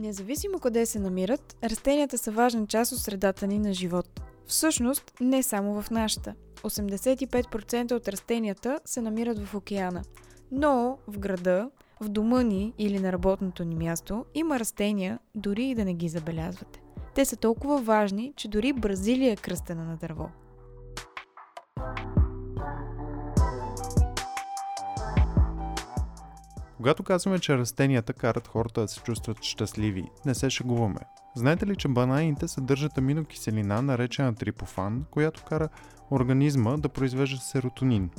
Независимо къде се намират, растенията са важна част от средата ни на живот. Всъщност, не само в нашата. 85% от растенията се намират в океана. Но в града, в дома ни или на работното ни място има растения, дори и да не ги забелязвате. Те са толкова важни, че дори Бразилия е кръстена на дърво. Когато казваме, че растенията карат хората да се чувстват щастливи, не се шегуваме. Знаете ли, че бананите съдържат аминокиселина, наречена трипофан, която кара организма да произвежда серотонин?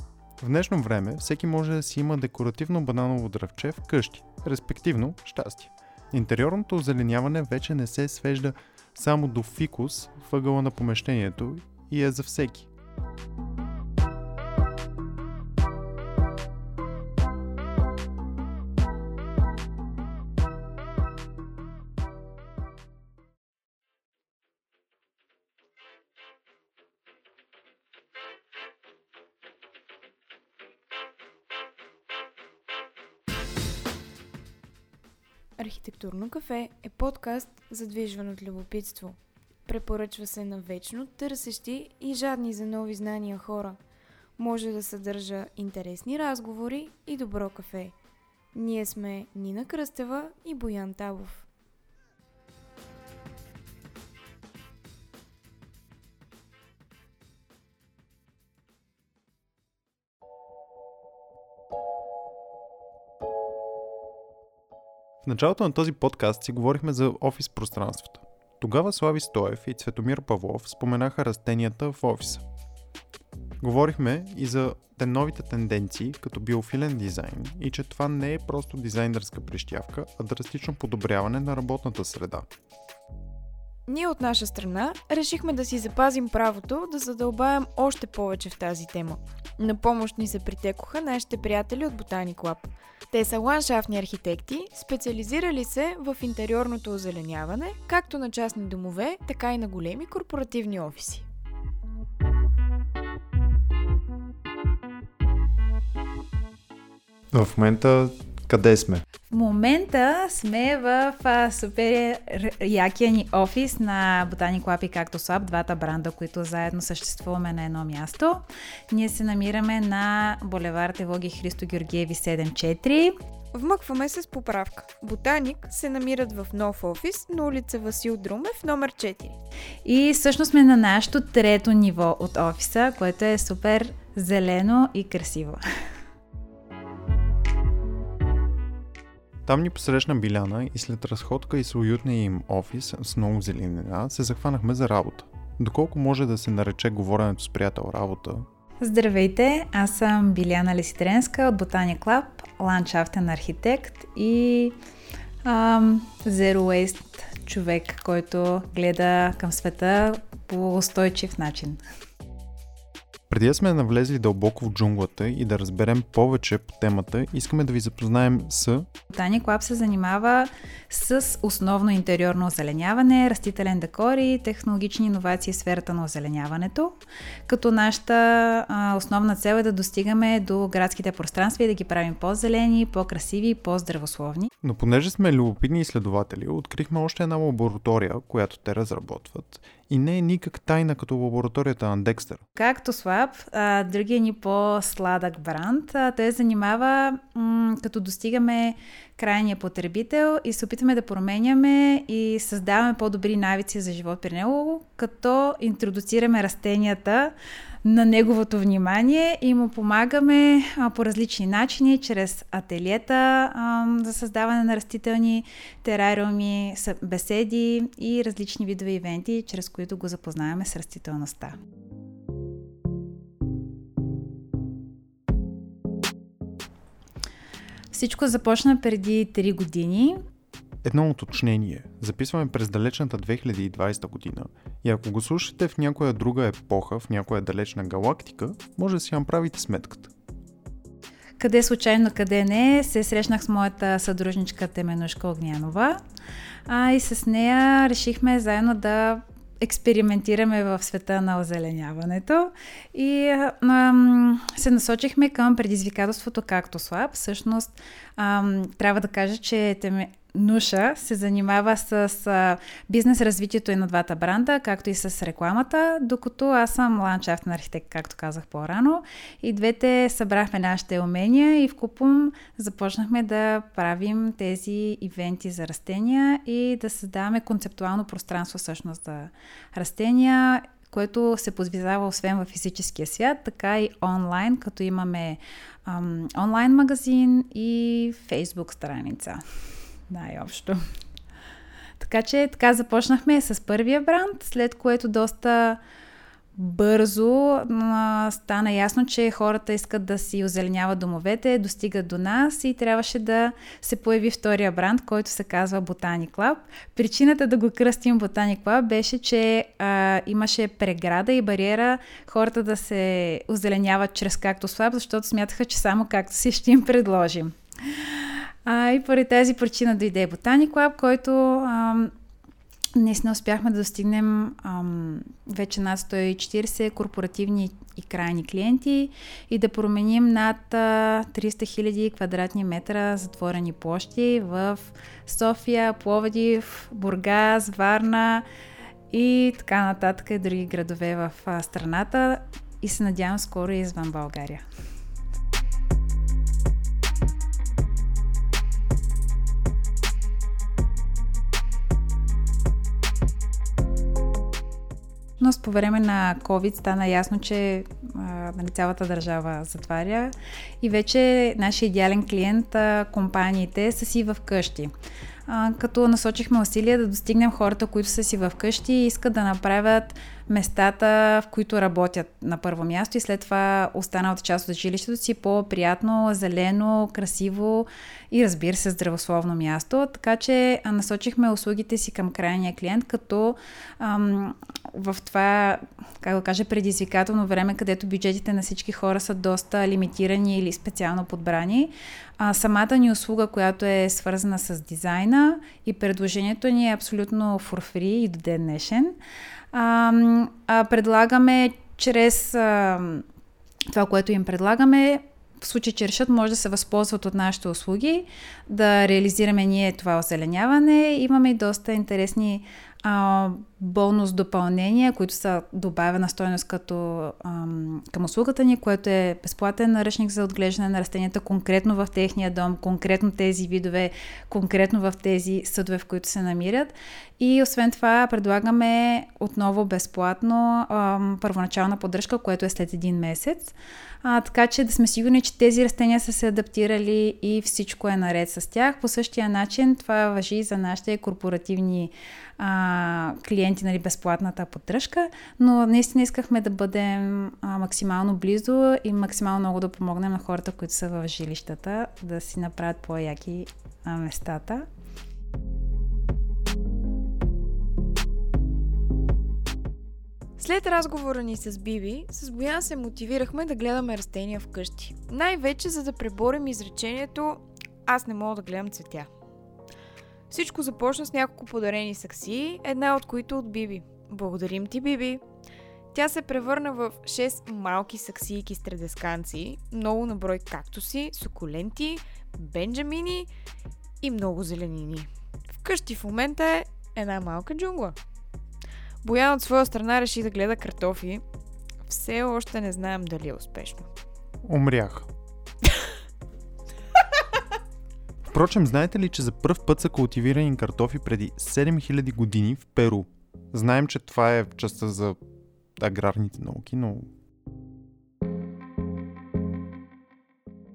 В днешно време всеки може да си има декоративно бананово дръвче в къщи, респективно щастие. Интериорното озеленяване вече не се свежда само до фикус въгъла на помещението и е за всеки. Кафе е подкаст, задвижван от любопитство. Препоръчва се на вечно търсещи и жадни за нови знания хора. Може да съдържа интересни разговори и добро кафе. Ние сме Нина Кръстева и Боян Табов. В началото на този подкаст си говорихме за офис пространството. Тогава Слави Стоев и Цветомир Павлов споменаха растенията в офиса. Говорихме и за те новите тенденции като биофилен дизайн и че това не е просто дизайнерска прищявка, а драстично подобряване на работната среда. Ние от наша страна решихме да си запазим правото да задълбаем още повече в тази тема. На помощ ни се притекоха нашите приятели от Ботаник Lab. Те са ландшафтни архитекти, специализирали се в интериорното озеленяване, както на частни домове, така и на големи корпоративни офиси. В момента къде сме? В момента сме в а, супер якия ни офис на Ботаник Lab и както Слаб, двата бранда, които заедно съществуваме на едно място. Ние се намираме на булевард Евоги Христо Георгиеви 74. Вмъкваме се с поправка. Ботаник се намират в нов офис на улица Васил Друмев, номер 4. И всъщност сме на нашото трето ниво от офиса, което е супер зелено и красиво. Там ни посрещна Биляна и след разходка и с уютния им офис с много зеленина се захванахме за работа. Доколко може да се нарече говоренето с приятел работа? Здравейте, аз съм Биляна Леситренска от Ботаник Club, ландшафтен архитект и ам, Zero Waste човек, който гледа към света по устойчив начин. Преди да сме навлезли дълбоко в джунглата и да разберем повече по темата, искаме да ви запознаем с... Tani Club се занимава с основно интериорно озеленяване, растителен декор и технологични иновации в сферата на озеленяването, като нашата а, основна цел е да достигаме до градските пространства и да ги правим по-зелени, по-красиви и по-здравословни. Но понеже сме любопитни изследователи, открихме още една лаборатория, която те разработват и не е никак тайна като лабораторията на Декстър. Както Слаб, другия ни по-сладък бранд, а, той занимава м- като достигаме крайния потребител и се опитваме да променяме и създаваме по-добри навици за живот при него, като интродуцираме растенията на неговото внимание и му помагаме а, по различни начини, чрез ателиета а, за създаване на растителни терариуми, беседи и различни видове ивенти, чрез които го запознаваме с растителността. Всичко започна преди 3 години. Едно уточнение. Записваме през далечната 2020 година и ако го слушате в някоя друга епоха, в някоя далечна галактика, може да си направите сметката. Къде случайно, къде не, се срещнах с моята съдружничка Теменушка Огнянова а, и с нея решихме заедно да експериментираме в света на озеленяването и ам, се насочихме към предизвикателството както слаб. Всъщност, ам, трябва да кажа, че Нуша се занимава с бизнес развитието и на двата бранда, както и с рекламата, докато аз съм ландшафтен архитект, както казах по-рано. И двете събрахме нашите умения и в Купум започнахме да правим тези ивенти за растения и да създаваме концептуално пространство всъщност за растения, което се подвизава освен в физическия свят, така и онлайн, като имаме ам, онлайн магазин и фейсбук страница най-общо. Така че така започнахме с първия бранд, след което доста бързо а, стана ясно, че хората искат да си озеленяват домовете, достигат до нас и трябваше да се появи втория бранд, който се казва Ботани Club. Причината да го кръстим Ботани Club беше, че а, имаше преграда и бариера хората да се озеленяват чрез както слаб, защото смятаха, че само както си ще им предложим. А, и поради тази причина дойде Ботани Клаб, който ам, наистина успяхме да достигнем ам, вече над 140 корпоративни и крайни клиенти и да променим над а, 300 000 квадратни метра затворени площи в София, Пловдив, Бургас, Варна и така нататък и други градове в а, страната и се надявам скоро извън България. Но по време на COVID стана ясно, че а, нали, цялата държава затваря и вече нашия идеален клиент, а, компаниите, са си в къщи. А, като насочихме усилия да достигнем хората, които са си в къщи и искат да направят местата, в които работят на първо място и след това останалата част от жилището си по-приятно, зелено, красиво и разбира се здравословно място. Така че насочихме услугите си към крайния клиент, като ам, в това, как да кажа, предизвикателно време, където бюджетите на всички хора са доста лимитирани или специално подбрани, а, самата ни услуга, която е свързана с дизайна и предложението ни е абсолютно free и до ден днешен а, а, предлагаме чрез а, това, което им предлагаме, в случай, че решат, може да се възползват от нашите услуги, да реализираме ние това озеленяване. Имаме и доста интересни а, бонус допълнения, които са добавена стоеност като ам, към услугата ни, което е безплатен наръчник за отглеждане на растенията конкретно в техния дом, конкретно тези видове, конкретно в тези съдове, в които се намират. И освен това предлагаме отново безплатно ам, първоначална поддръжка, което е след един месец. А, така че да сме сигурни, че тези растения са се адаптирали и всичко е наред с тях. По същия начин това въжи и за нашите корпоративни а, клиенти, нали, безплатната поддръжка, но наистина искахме да бъдем а, максимално близо и максимално много да помогнем на хората, които са в жилищата, да си направят по-яки местата. След разговора ни с Биби, с Боян се мотивирахме да гледаме растения вкъщи. Най-вече за да преборим изречението «Аз не мога да гледам цветя». Всичко започна с няколко подарени сакси, една от които от Биби. Благодарим ти, Биби! Тя се превърна в 6 малки саксийки с тредесканци, много наброй кактуси, сукуленти, бенджамини и много зеленини. Вкъщи в момента е една малка джунгла. Боян от своя страна реши да гледа картофи. Все още не знаем дали е успешно. Умрях. Впрочем, знаете ли, че за първ път са култивирани картофи преди 7000 години в Перу? Знаем, че това е в частта за аграрните науки, но...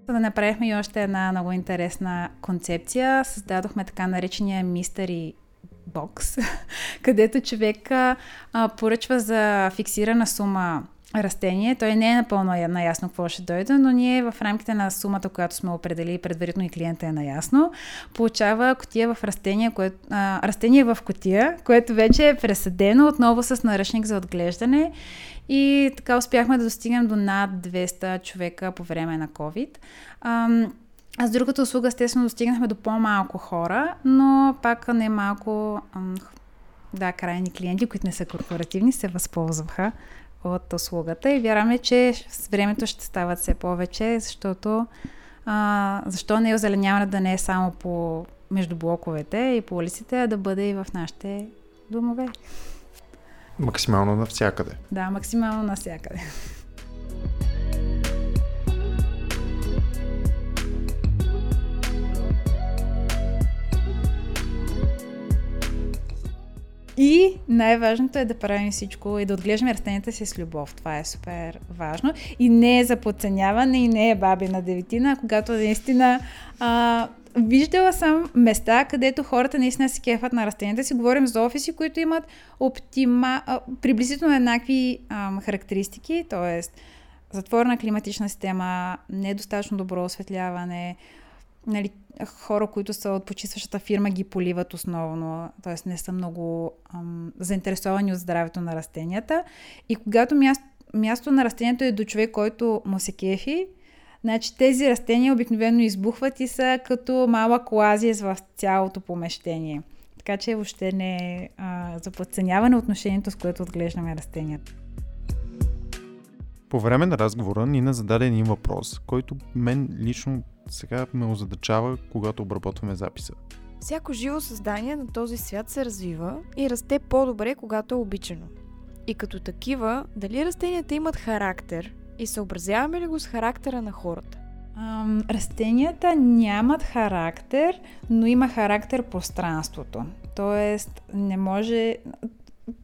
Да направихме и още една много интересна концепция. Създадохме така наречения мистери бокс, където човек а, поръчва за фиксирана сума растение. Той не е напълно наясно какво ще дойде, но ние в рамките на сумата, която сме определили предварително и клиента е наясно, получава котия в растение, кое, а, растение в котия, което вече е пресъдено отново с наръчник за отглеждане и така успяхме да достигнем до над 200 човека по време на COVID. А с другата услуга, естествено, достигнахме до по-малко хора, но пак не малко да, крайни клиенти, които не са корпоративни, се възползваха от услугата и вярваме, че с времето ще стават все повече, защото а, защо не е озеленяване да не е само по между блоковете и по улиците, а да бъде и в нашите домове. Максимално навсякъде. Да, максимално навсякъде. И най-важното е да правим всичко и да отглеждаме растенията си с любов. Това е супер важно. И не е за подценяване, и не е баби на деветина, когато наистина а, виждала съм места, където хората наистина се кефат на растенията си. Говорим за офиси, които имат оптима, а, приблизително еднакви а, характеристики, т.е. затворена климатична система, недостатъчно добро осветляване, нали, хора, които са от почистващата фирма, ги поливат основно, т.е. не са много ам, заинтересовани от здравето на растенията. И когато място, място на растението е до човек, който му се кефи, значи тези растения обикновено избухват и са като малък оазис в цялото помещение. Така че въобще не е за подценяване отношението, с което отглеждаме растенията. По време на разговора Нина зададе един въпрос, който мен лично сега ме озадачава, когато обработваме записа. Всяко живо създание на този свят се развива и расте по-добре, когато е обичано. И като такива, дали растенията имат характер и съобразяваме ли го с характера на хората? Ам, растенията нямат характер, но има характер пространството. Тоест, не може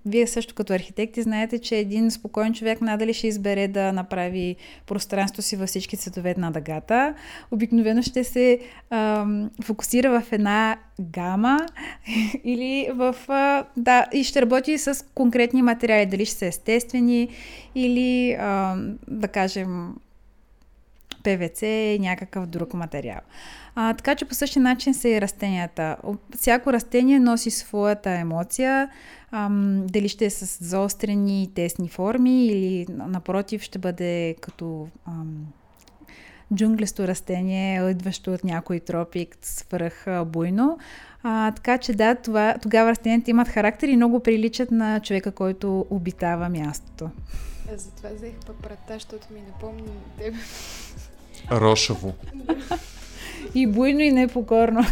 вие също като архитекти знаете, че един спокоен човек надали ще избере да направи пространство си във всички цветове на дъгата. Обикновено ще се ам, фокусира в една гама или в... А, да, и ще работи с конкретни материали, дали ще са естествени или, ам, да кажем, ПВЦ и някакъв друг материал. А, така че по същия начин са и растенията. Всяко растение носи своята емоция, ам, дали ще е с заострени тесни форми или напротив ще бъде като ам, джунглесто растение, идващо от някой тропик, свръх буйно. А, така че да, това, тогава растенията имат характер и много приличат на човека, който обитава мястото. Затова взех папрата, защото ми напомни теб. Рошаво. и буйно и непокорно.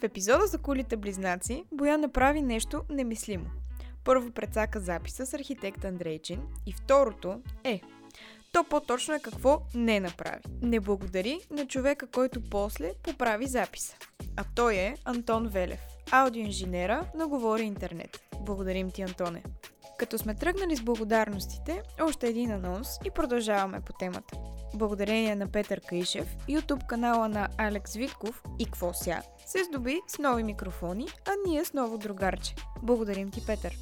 В епизода за кулите близнаци Боян направи нещо немислимо. Първо прецака записа с архитект Андрейчин и второто е то по-точно е какво не направи. Не благодари на човека, който после поправи записа. А той е Антон Велев, аудиоинженера на Говори Интернет. Благодарим ти, Антоне! Като сме тръгнали с благодарностите, още един анонс и продължаваме по темата. Благодарение на Петър Каишев, YouTube канала на Алекс Витков и Кво ся се здоби с нови микрофони, а ние с ново другарче. Благодарим ти, Петър!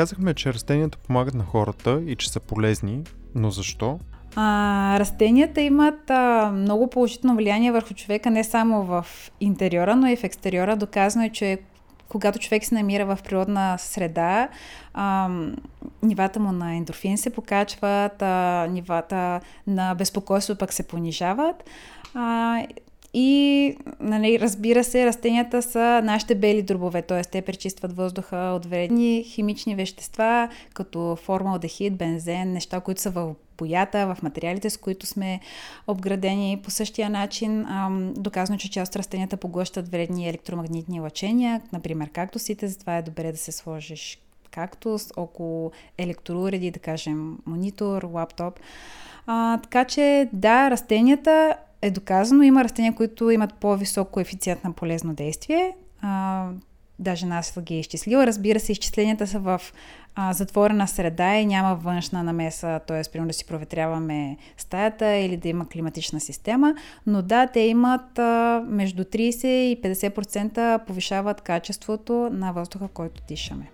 Казахме, че растенията помагат на хората и че са полезни, но защо? А, растенията имат а, много положително влияние върху човека не само в интериора, но и в екстериора. Доказано е, че когато човек се намира в природна среда, а, нивата му на ендорфин се покачват, а, нивата на безпокойство пък се понижават. А, и, нали, разбира се, растенията са нашите бели дробове, т.е. те пречистват въздуха от вредни химични вещества, като формалдехид, бензен, неща, които са в боята, в материалите, с които сме обградени. По същия начин, ам, доказано, че част от растенията поглъщат вредни електромагнитни лъчения, например кактусите, затова е добре да се сложиш кактус около електроуреди, да кажем монитор, лаптоп. А, така че да, растенията е доказано. Има растения, които имат по-висок коефициент на полезно действие. А, даже нас ги е изчислила. Разбира се, изчисленията са в а, затворена среда и няма външна намеса, т.е. примерно да си проветряваме стаята или да има климатична система, но да, те имат а, между 30 и 50% повишават качеството на въздуха, който дишаме.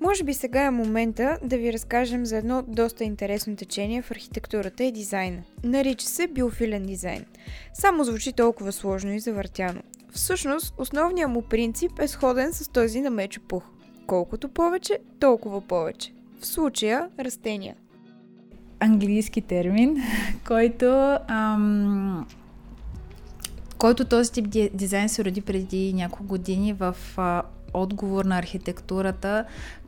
Може би сега е момента да ви разкажем за едно доста интересно течение в архитектурата и дизайна. Нарича се биофилен дизайн. Само звучи толкова сложно и завъртяно. Всъщност, основният му принцип е сходен с този на Мечо Пух. Колкото повече, толкова повече. В случая растения. Английски термин, който ам, който този тип дизайн се роди преди няколко години в а, отговор на архитектурата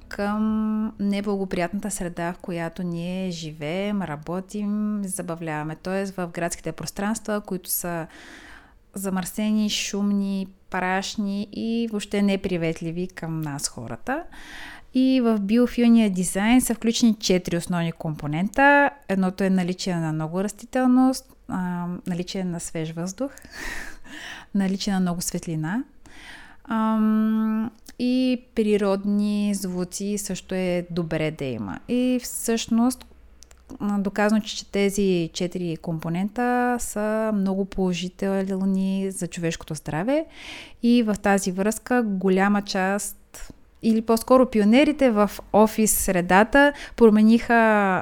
към неблагоприятната среда, в която ние живеем, работим, забавляваме. Тоест в градските пространства, които са замърсени, шумни, парашни и въобще неприветливи към нас хората. И в биофилния дизайн са включени четири основни компонента. Едното е наличие на много растителност, наличие на свеж въздух, наличие на много светлина а, и природни звуци също е добре да има. И всъщност доказано, че тези четири компонента са много положителни за човешкото здраве и в тази връзка голяма част или по-скоро пионерите в офис средата промениха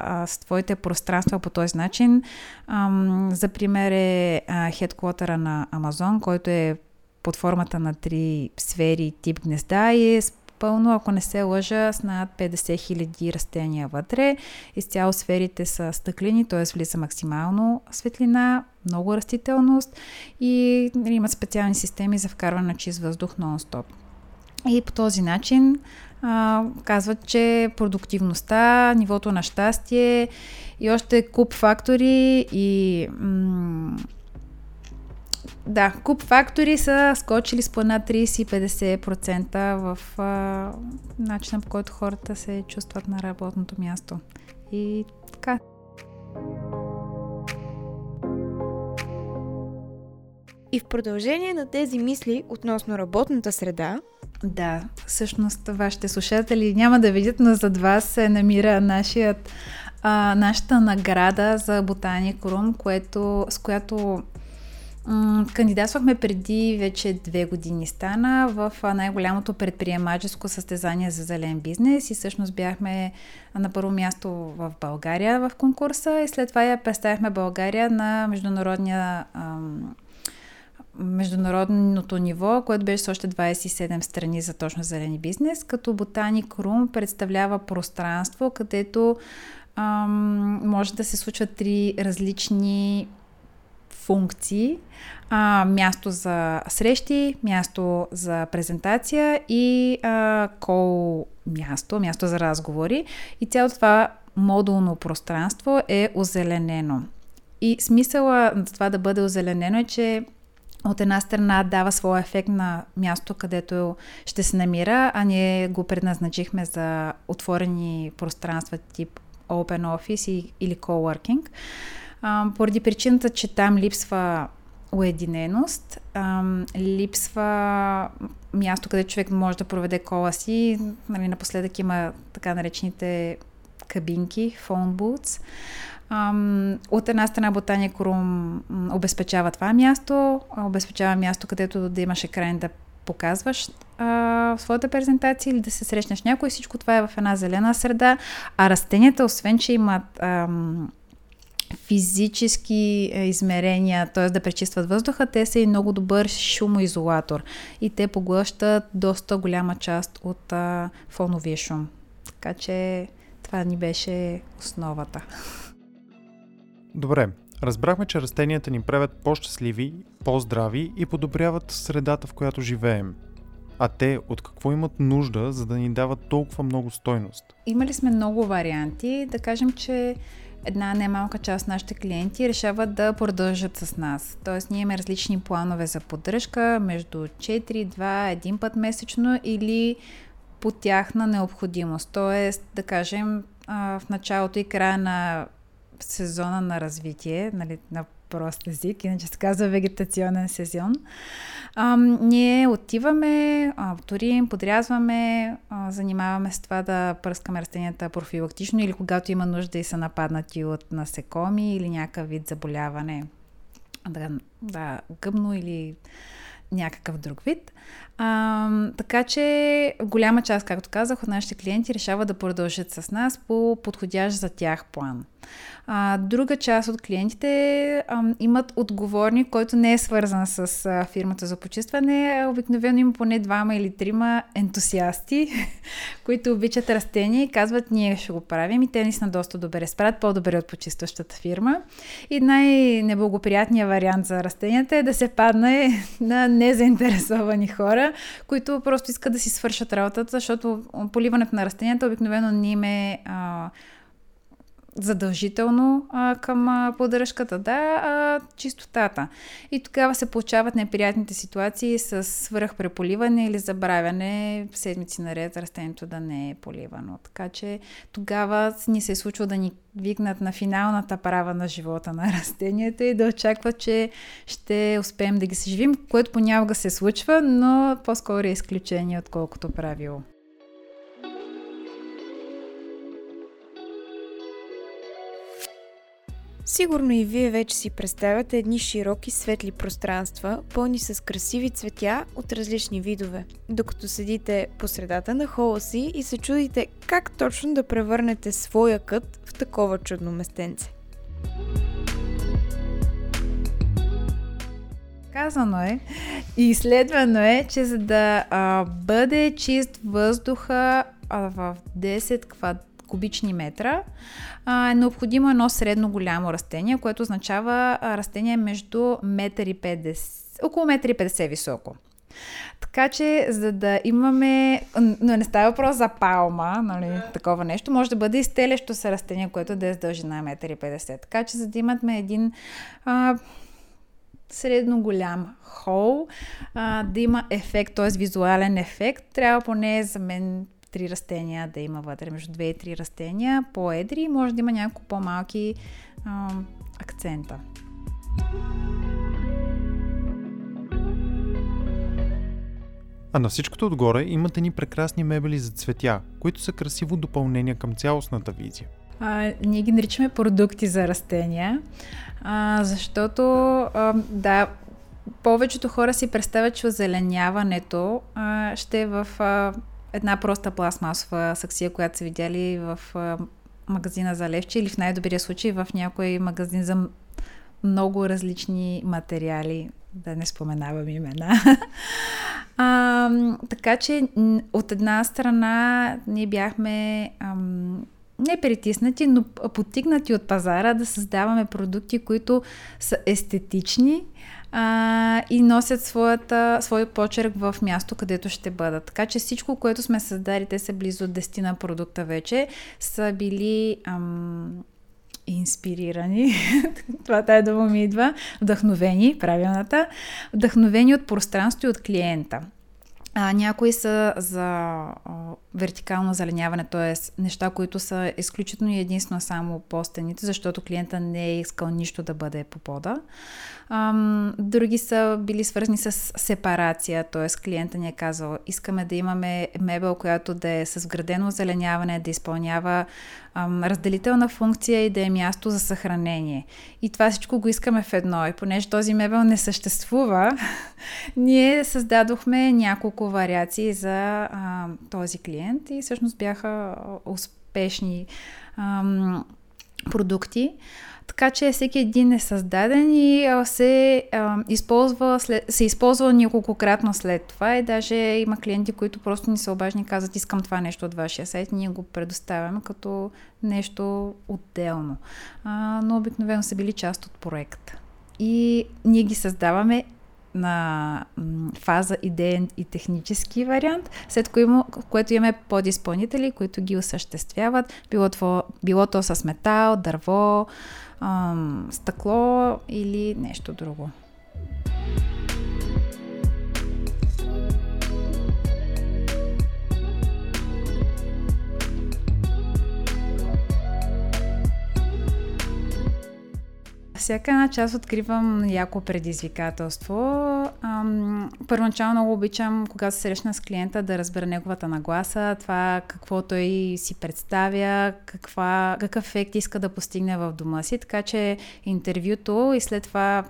а, своите пространства по този начин. Ам, за пример е хедквотера на Амазон, който е под формата на три сфери тип гнезда и е пълно, ако не се лъжа, с над 50 хиляди растения вътре. Изцяло сферите са стъклени, т.е. влиза максимално светлина, много растителност и нали, имат специални системи за вкарване на чист въздух нон-стоп. И по този начин а, казват, че продуктивността, нивото на щастие и още куп фактори и м- да, куп фактори са скочили с по над 30-50% в а, начина по който хората се чувстват на работното място. И така. И в продължение на тези мисли относно работната среда, да, всъщност вашите слушатели няма да видят, но зад вас се намира нашият, а, нашата награда за Ботаник Рум, което, с която кандидатствахме преди вече две години стана в най-голямото предприемаческо състезание за зелен бизнес и всъщност бяхме на първо място в България в конкурса и след това я представяхме България на международния международното ниво, което беше с още 27 страни за точно зелени бизнес, като Ботаник Рум представлява пространство, където ам, може да се случват три различни функции. А, място за срещи, място за презентация и а, кол място, място за разговори. И цялото това модулно пространство е озеленено. И смисъла на това да бъде озеленено е, че от една страна дава своя ефект на място, където ще се намира, а ние го предназначихме за отворени пространства тип Open Office или Coworking. Поради причината, че там липсва уединеност, липсва място, където човек може да проведе кола си. Нали, напоследък има така наречените кабинки, phone booths. Ам, от една страна Ботаник Рум обезпечава това място, обезпечава място, където да имаш екран да показваш а, своята презентация или да се срещнеш някой. Всичко това е в една зелена среда, а растенията, освен че имат ам, физически е, измерения, т.е. да пречистват въздуха, те са и много добър шумоизолатор и те поглъщат доста голяма част от а, фоновия шум. Така че това ни беше основата. Добре, разбрахме, че растенията ни правят по-щастливи, по-здрави и подобряват средата, в която живеем. А те от какво имат нужда, за да ни дават толкова много стойност? Имали сме много варианти. Да кажем, че една немалка част от нашите клиенти решават да продължат с нас. Тоест, ние имаме различни планове за поддръжка между 4, 2, 1 път месечно или по тяхна необходимост. Тоест, да кажем, в началото и края на сезона на развитие, нали, на прост език, иначе се казва вегетационен сезон. А, ние отиваме, торим, подрязваме, а, занимаваме с това да пръскаме растенията профилактично или когато има нужда и са нападнати от насекоми или някакъв вид заболяване. Да, да гъбно или някакъв друг вид. А, така че голяма част, както казах, от нашите клиенти решават да продължат с нас по подходящ за тях план. А, друга част от клиентите а, имат отговорник, който не е свързан с а, фирмата за почистване. Обикновено има поне двама или трима ентусиасти, които обичат растения и казват, ние ще го правим и те наистина доста добре справят, по-добре от почистващата фирма. И най-неблагоприятният вариант за растенията е да се падне на незаинтересовани хора, които просто искат да си свършат работата, защото поливането на растенията обикновено не им е а, задължително а, към а, поддръжката, да, а чистотата. И тогава се получават неприятните ситуации с свръхпреполиване или забравяне седмици наред растението да не е поливано. Така че тогава ни се е случва да ни викнат на финалната права на живота на растенията и да очакват, че ще успеем да ги съживим, което понякога се случва, но по-скоро е изключение, отколкото правило. Сигурно и вие вече си представяте едни широки светли пространства, пълни с красиви цветя от различни видове, докато седите по средата на хола си и се чудите как точно да превърнете своя кът в такова чудно местенце. Казано е и изследвано е, че за да а, бъде чист въздуха а, в 10 квад кубични метра, а, е необходимо едно средно голямо растение, което означава растение между 1,50 около 1,50 високо. Така че, за да имаме, но не става въпрос за палма, нали, такова нещо, може да бъде и стелещо се растение, което да е с дължина 1,50 Така че, за да имаме един а, средно голям хол, а, да има ефект, т.е. визуален ефект, трябва поне за мен три растения да има вътре, между две и три растения, по-едри, може да има няколко по-малки а, акцента. А на всичкото отгоре имате ни прекрасни мебели за цветя, които са красиво допълнение към цялостната визия. А, ние ги наричаме продукти за растения, а, защото а, да, повечето хора си представят, че озеленяването а, ще е в а, една проста пластмасова саксия, която са видяли в магазина за левче или в най-добрия случай в някой магазин за много различни материали, да не споменавам имена. а, така че от една страна ние бяхме ам, не притиснати, но потигнати от пазара да създаваме продукти, които са естетични, а, и носят своята, свой почерк в място, където ще бъдат. Така че всичко, което сме създали, те са близо 10 на продукта вече, са били ам, инспирирани, това тая дума ми идва, вдъхновени, правилната, вдъхновени от пространство и от клиента. А, някои са за вертикално заленяване, т.е. неща, които са изключително и единствено само по стените, защото клиента не е искал нищо да бъде по пода. Ам, други са били свързани с сепарация, т.е. клиента ни е казал, искаме да имаме мебел, която да е с вградено озеленяване, да изпълнява ам, разделителна функция и да е място за съхранение. И това всичко го искаме в едно. И понеже този мебел не съществува, ние създадохме няколко вариации за а, този клиент и всъщност бяха успешни ам, продукти. Така че всеки един е създаден и се, а, използва, след, се използва няколкократно след това и даже има клиенти, които просто ни се обажни и казват искам това нещо от вашия сайт, ние го предоставяме като нещо отделно. А, но обикновено са били част от проекта. И ние ги създаваме на фаза идеен и технически вариант, след кое, което имаме подизпълнители, които ги осъществяват, било, това, било то с метал, дърво, стъкло или нещо друго. Всяка една част откривам яко предизвикателство. Ам, първоначално много обичам, когато се срещна с клиента, да разбера неговата нагласа, това какво той си представя, каква, какъв ефект иска да постигне в дома си. Така че интервюто и след това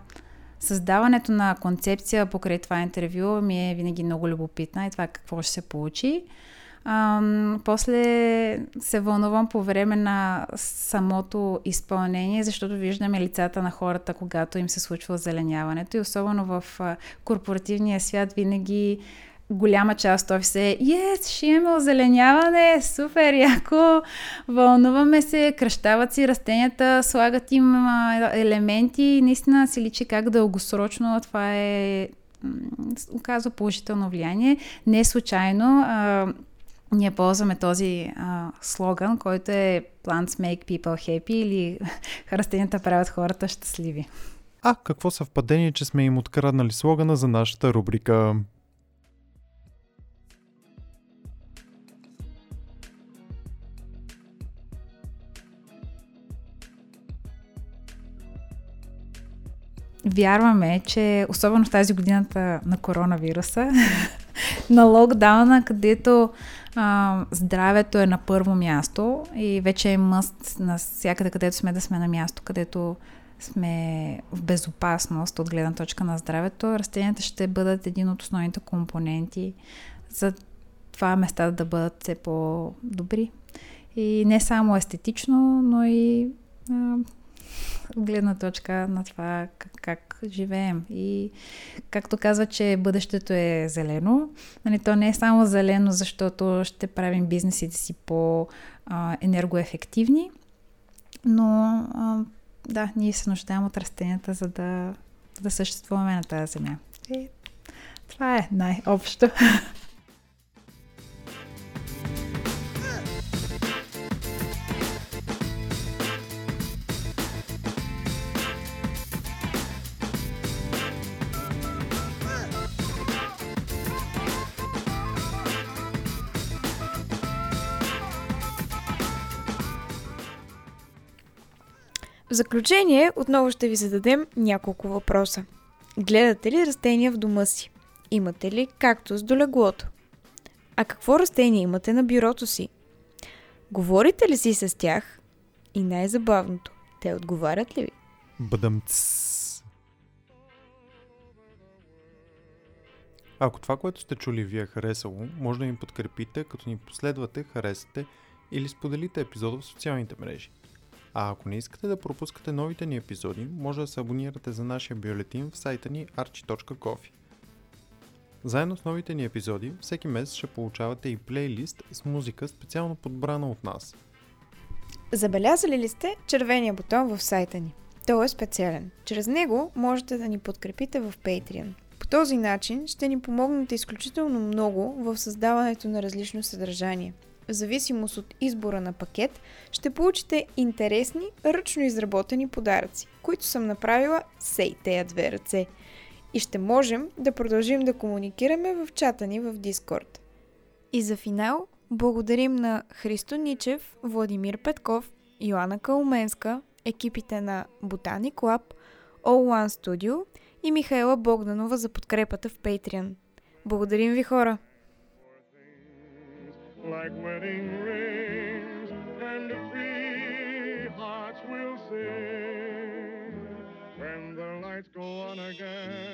създаването на концепция покрай това интервю ми е винаги много любопитна и това какво ще се получи. Ам, после се вълнувам по време на самото изпълнение, защото виждаме лицата на хората, когато им се случва зеленяването и особено в корпоративния свят винаги голяма част от офиса е Yes, ще имаме озеленяване, супер, яко, вълнуваме се, кръщават си растенията, слагат им елементи и наистина се личи как дългосрочно това е оказва положително влияние. Не случайно а, ние ползваме този а, слоган, който е Plants make people happy или растенията правят хората щастливи. А, какво съвпадение, че сме им откраднали слогана за нашата рубрика. Вярваме, че особено в тази годината на коронавируса, на локдауна, където а, здравето е на първо място и вече е мъст на всякъде, където сме да сме на място, където сме в безопасност от гледна точка на здравето, растенията ще бъдат един от основните компоненти за това места да бъдат все по-добри. И не само естетично, но и гледна точка на това как, как живеем. И както казва, че бъдещето е зелено, нали, то не е само зелено, защото ще правим бизнесите си по-енергоефективни, но а, да, ние се нуждаем от растенията, за да, да съществуваме на тази земя. И това е най-общо. В заключение, отново ще ви зададем няколко въпроса. Гледате ли растения в дома си? Имате ли кактус до леглото? А какво растение имате на бюрото си? Говорите ли си с тях? И най-забавното, те отговарят ли ви? Бъдам Ако това, което сте чули ви е харесало, може да ни подкрепите, като ни последвате, харесате или споделите епизода в социалните мрежи. А ако не искате да пропускате новите ни епизоди, може да се абонирате за нашия бюлетин в сайта ни archi.coffee. Заедно с новите ни епизоди, всеки месец ще получавате и плейлист с музика специално подбрана от нас. Забелязали ли сте червения бутон в сайта ни? Той е специален. Чрез него можете да ни подкрепите в Patreon. По този начин ще ни помогнете изключително много в създаването на различно съдържание – в зависимост от избора на пакет, ще получите интересни, ръчно изработени подаръци, които съм направила сей тея две ръце. И ще можем да продължим да комуникираме в чата ни в Дискорд. И за финал, благодарим на Христо Ничев, Владимир Петков, Йоанна Калуменска, екипите на Ботаник Lab, All One Studio и Михаела Богданова за подкрепата в Patreon. Благодарим ви хора! Like wedding rings, and three hearts will sing when the lights go on again.